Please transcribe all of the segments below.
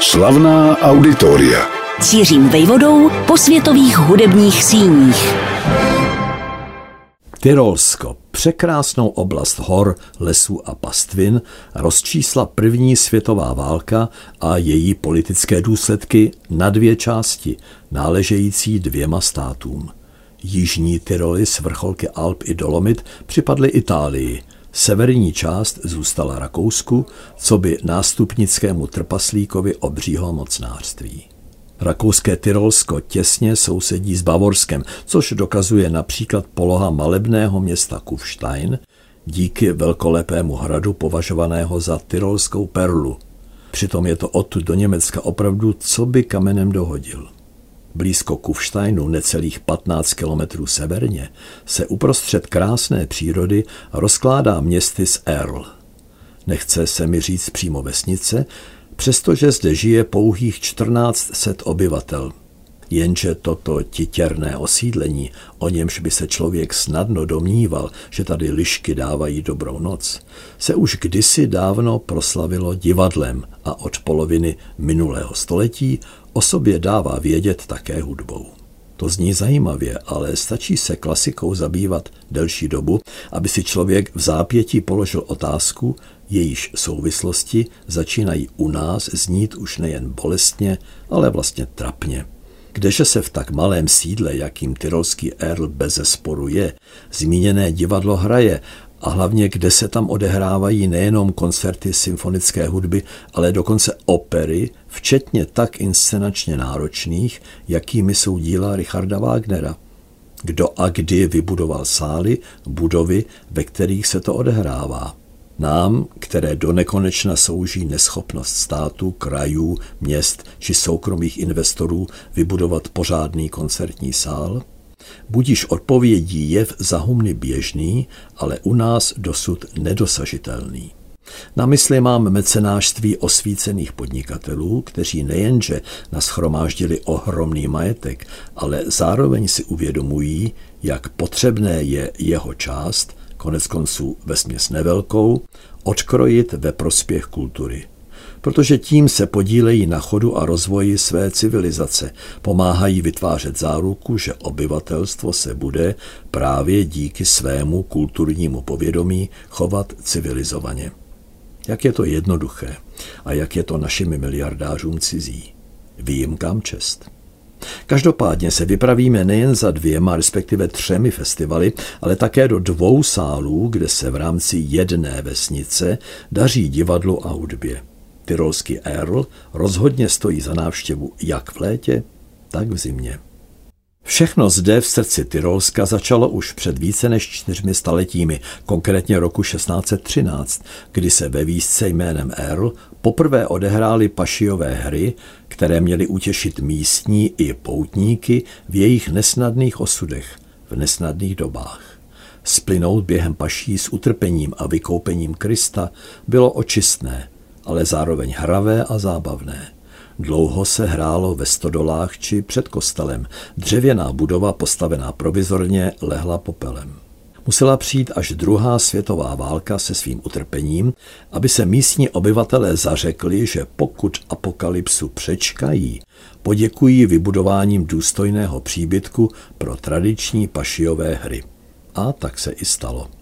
Slavná auditoria. Cířím vejvodou po světových hudebních síních. Tyrolsko, překrásnou oblast hor, lesů a pastvin, rozčísla první světová válka a její politické důsledky na dvě části, náležející dvěma státům. Jižní Tyroly s vrcholky Alp i Dolomit připadly Itálii, severní část zůstala Rakousku, co by nástupnickému trpaslíkovi obřího mocnářství. Rakouské Tyrolsko těsně sousedí s Bavorskem, což dokazuje například poloha malebného města Kufstein, díky velkolepému hradu považovaného za tyrolskou perlu. Přitom je to odtud do Německa opravdu, co by kamenem dohodil. Blízko Kufsteinu, necelých 15 kilometrů severně, se uprostřed krásné přírody rozkládá městys Erl. Nechce se mi říct přímo vesnice, přestože zde žije pouhých 1400 obyvatel. Jenže toto titěrné osídlení, o němž by se člověk snadno domníval, že tady lišky dávají dobrou noc, se už kdysi dávno proslavilo divadlem a od poloviny minulého století o sobě dává vědět také hudbou. To zní zajímavě, ale stačí se klasikou zabývat delší dobu, aby si člověk v zápětí položil otázku, jejíž souvislosti začínají u nás znít už nejen bolestně, ale vlastně trapně. Kdeže se v tak malém sídle, jakým tyrolský Erl bez sporu je, zmíněné divadlo hraje a hlavně kde se tam odehrávají nejenom koncerty symfonické hudby, ale dokonce opery, včetně tak inscenačně náročných, jakými jsou díla Richarda Wagnera. Kdo a kdy vybudoval sály, budovy, ve kterých se to odehrává. Nám, které do nekonečna souží neschopnost státu, krajů, měst či soukromých investorů vybudovat pořádný koncertní sál, budíš odpovědí jev za humny běžný, ale u nás dosud nedosažitelný. Na mysli mám mecenářství osvícených podnikatelů, kteří nejenže naschromáždili ohromný majetek, ale zároveň si uvědomují, jak potřebné je jeho část konec konců vesměs nevelkou, odkrojit ve prospěch kultury. Protože tím se podílejí na chodu a rozvoji své civilizace, pomáhají vytvářet záruku, že obyvatelstvo se bude právě díky svému kulturnímu povědomí chovat civilizovaně. Jak je to jednoduché a jak je to našim miliardářům cizí. Výjimkám čest. Každopádně se vypravíme nejen za dvěma, respektive třemi festivaly, ale také do dvou sálů, kde se v rámci jedné vesnice daří divadlu a hudbě. Tyrolský Erl rozhodně stojí za návštěvu jak v létě, tak v zimě. Všechno zde v srdci Tyrolska začalo už před více než čtyřmi staletími, konkrétně roku 1613, kdy se ve výzce jménem Erl poprvé odehrály pašiové hry, které měly utěšit místní i poutníky v jejich nesnadných osudech, v nesnadných dobách. Splynout během paší s utrpením a vykoupením Krista bylo očistné, ale zároveň hravé a zábavné. Dlouho se hrálo ve stodolách či před kostelem. Dřevěná budova postavená provizorně lehla popelem. Musela přijít až druhá světová válka se svým utrpením, aby se místní obyvatelé zařekli, že pokud apokalypsu přečkají, poděkují vybudováním důstojného příbytku pro tradiční pašiové hry. A tak se i stalo.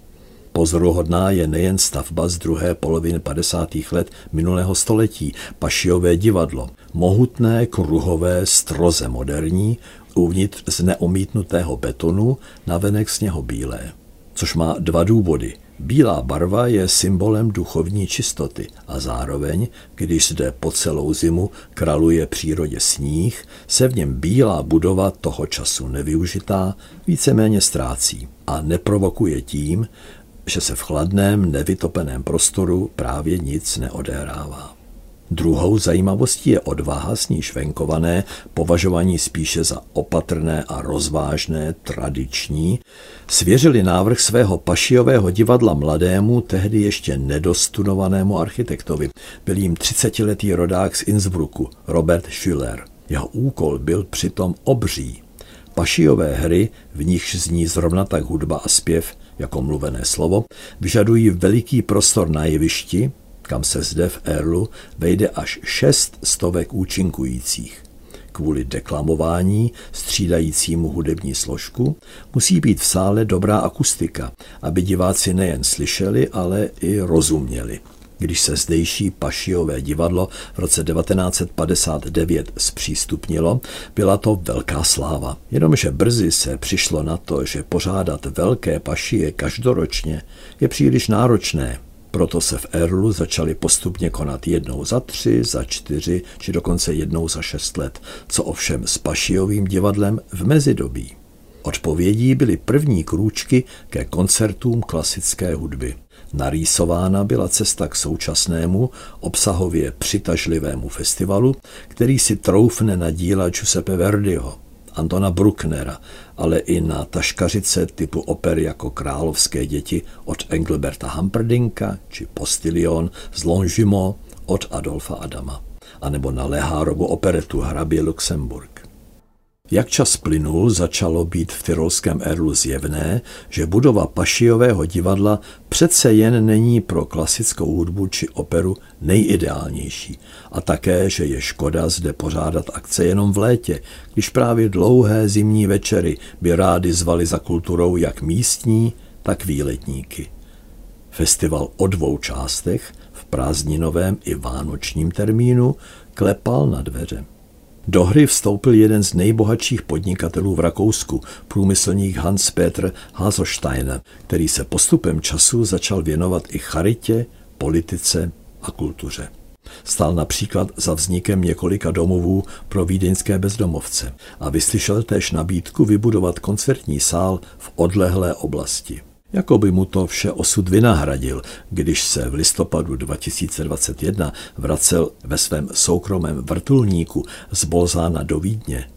Pozoruhodná je nejen stavba z druhé poloviny 50. let minulého století, pašiové divadlo, mohutné, kruhové, stroze moderní, uvnitř z neomítnutého betonu, navenek sněho bílé. Což má dva důvody. Bílá barva je symbolem duchovní čistoty a zároveň, když zde po celou zimu kraluje přírodě sníh, se v něm bílá budova toho času nevyužitá víceméně ztrácí a neprovokuje tím, že se v chladném, nevytopeném prostoru právě nic neodehrává. Druhou zajímavostí je odvaha, s níž venkované, považovaní spíše za opatrné a rozvážné, tradiční, svěřili návrh svého pašiového divadla mladému, tehdy ještě nedostudovanému architektovi. Byl jim 30-letý rodák z Innsbrucku, Robert Schüller. Jeho úkol byl přitom obří. Pašiové hry, v nichž zní zrovna tak hudba a zpěv jako mluvené slovo, vyžadují veliký prostor na jevišti, kam se zde v Erlu vejde až šest stovek účinkujících. Kvůli deklamování, střídajícímu hudební složku, musí být v sále dobrá akustika, aby diváci nejen slyšeli, ale i rozuměli. Když se zdejší Pašiové divadlo v roce 1959 zpřístupnilo, byla to velká sláva. Jenomže brzy se přišlo na to, že pořádat velké pašie každoročně je příliš náročné. Proto se v Erlu začaly postupně konat jednou za tři, za čtyři, či dokonce jednou za šest let, co ovšem s Pašiovým divadlem v mezidobí. Odpovědí byly první krůčky ke koncertům klasické hudby. Narýsována byla cesta k současnému, obsahově přitažlivému festivalu, který si troufne na díla Giuseppe Verdiho, Antona Brucknera, ale i na taškařice typu oper jako Královské děti od Engelberta Hamperdinka či Postilion z Longjumeau od Adolfa Adama, anebo na Lehárovu operetu Hrabě Luxemburg. Jak čas plynul, začalo být v tyrolském Erlu zjevné, že budova Pašiového divadla přece jen není pro klasickou hudbu či operu nejideálnější a také, že je škoda zde pořádat akce jenom v létě, když právě dlouhé zimní večery by rádi zvali za kulturou jak místní, tak výletníky. Festival o dvou částech, v prázdninovém i vánočním termínu, klepal na dveře. Do hry vstoupil jeden z nejbohatších podnikatelů v Rakousku, průmyslník Hans-Peter Haselstein, který se postupem času začal věnovat i charitě, politice a kultuře. Stál například za vznikem několika domovů pro vídeňské bezdomovce a vyslyšel též nabídku vybudovat koncertní sál v odlehlé oblasti. Jako by mu to vše osud vynahradil, když se v listopadu 2021 vracel ve svém soukromém vrtulníku z Bolzána do Vídně.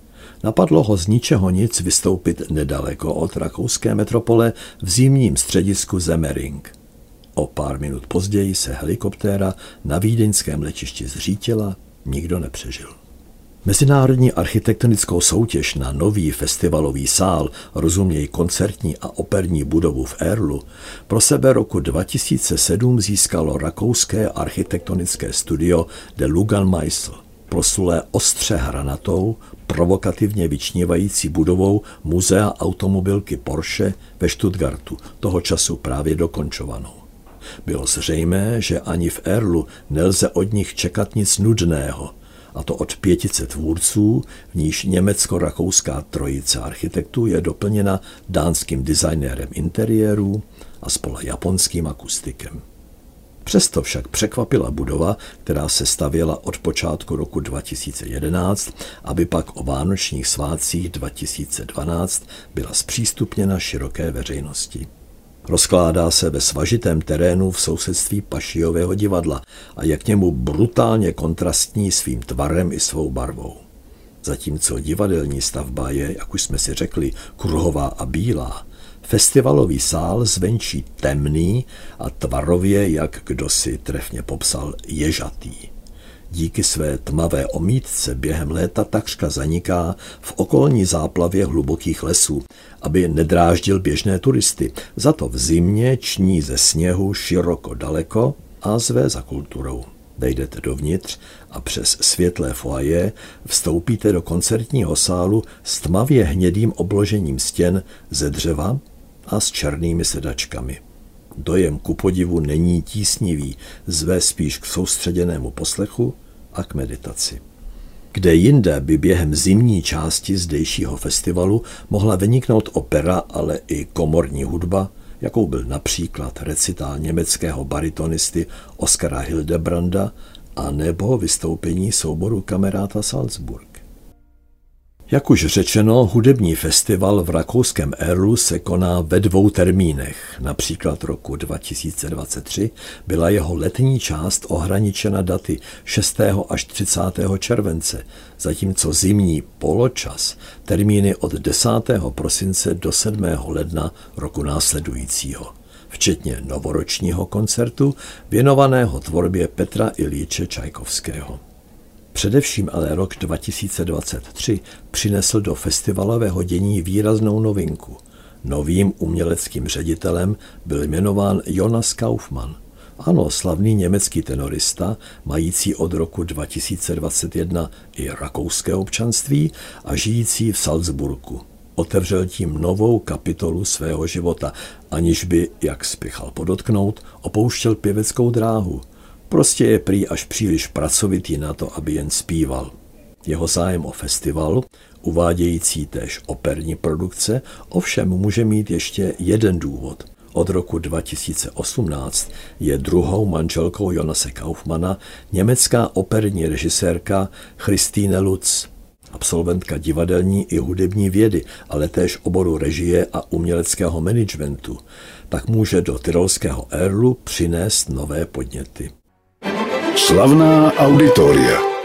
Napadlo ho z ničeho nic vystoupit nedaleko od rakouské metropole v zimním středisku Zemering. O pár minut později se helikoptéra na vídeňském letišti zřítila, nikdo nepřežil. Mezinárodní architektonickou soutěž na nový festivalový sál, rozuměj koncertní a operní budovu v Erlu, pro sebe roku 2007 získalo rakouské architektonické studio de Lugan Meisel, proslulé ostře hranatou, provokativně vyčnívající budovou muzea automobilky Porsche ve Stuttgartu, toho času právě dokončovanou. Bylo zřejmé, že ani v Erlu nelze od nich čekat nic nudného – a to od pětice tvůrců, v níž německo-rakouská trojice architektů je doplněna dánským designérem interiérů a spole japonským akustikem. Přesto však překvapila budova, která se stavěla od počátku roku 2011, aby pak o vánočních svátcích 2012 byla zpřístupněna široké veřejnosti. Rozkládá se ve svažitém terénu v sousedství Pašiového divadla a je k němu brutálně kontrastní svým tvarem i svou barvou. Zatímco divadelní stavba je, jak už jsme si řekli, kruhová a bílá, festivalový sál zvenčí temný a tvarově, jak kdo si trefně popsal, ježatý díky své tmavé omítce během léta takřka zaniká v okolní záplavě hlubokých lesů, aby nedráždil běžné turisty. Za to v zimě ční ze sněhu široko daleko a zve za kulturou. Vejdete dovnitř a přes světlé foaje vstoupíte do koncertního sálu s tmavě hnědým obložením stěn ze dřeva a s černými sedačkami. Dojem ku podivu není tísnivý, zve spíš k soustředěnému poslechu a k meditaci. Kde jinde by během zimní části zdejšího festivalu mohla vyniknout opera, ale i komorní hudba, jakou byl například recitál německého baritonisty Oskara Hildebranda a nebo vystoupení souboru Kameráta Salzburg. Jak už řečeno, hudební festival v rakouském Erlu se koná ve dvou termínech. Například roku 2023 byla jeho letní část ohraničena daty 6. až 30. července, zatímco zimní poločas termíny od 10. prosince do 7. ledna roku následujícího včetně novoročního koncertu věnovaného tvorbě Petra Ilíče Čajkovského. Především ale rok 2023 přinesl do festivalového dění výraznou novinku. Novým uměleckým ředitelem byl jmenován Jonas Kaufmann, Ano, slavný německý tenorista, mající od roku 2021 i rakouské občanství a žijící v Salzburgu. Otevřel tím novou kapitolu svého života, aniž by, jak spěchal podotknout, opouštěl pěveckou dráhu. Prostě je prý až příliš pracovitý na to, aby jen zpíval. Jeho zájem o festival, uvádějící též operní produkce, ovšem může mít ještě jeden důvod. Od roku 2018 je druhou manželkou Jonase Kaufmana německá operní režisérka Christine Lutz, absolventka divadelní i hudební vědy, ale též oboru režie a uměleckého managementu, tak může do tyrolského Erlu přinést nové podněty. Slavná auditoria.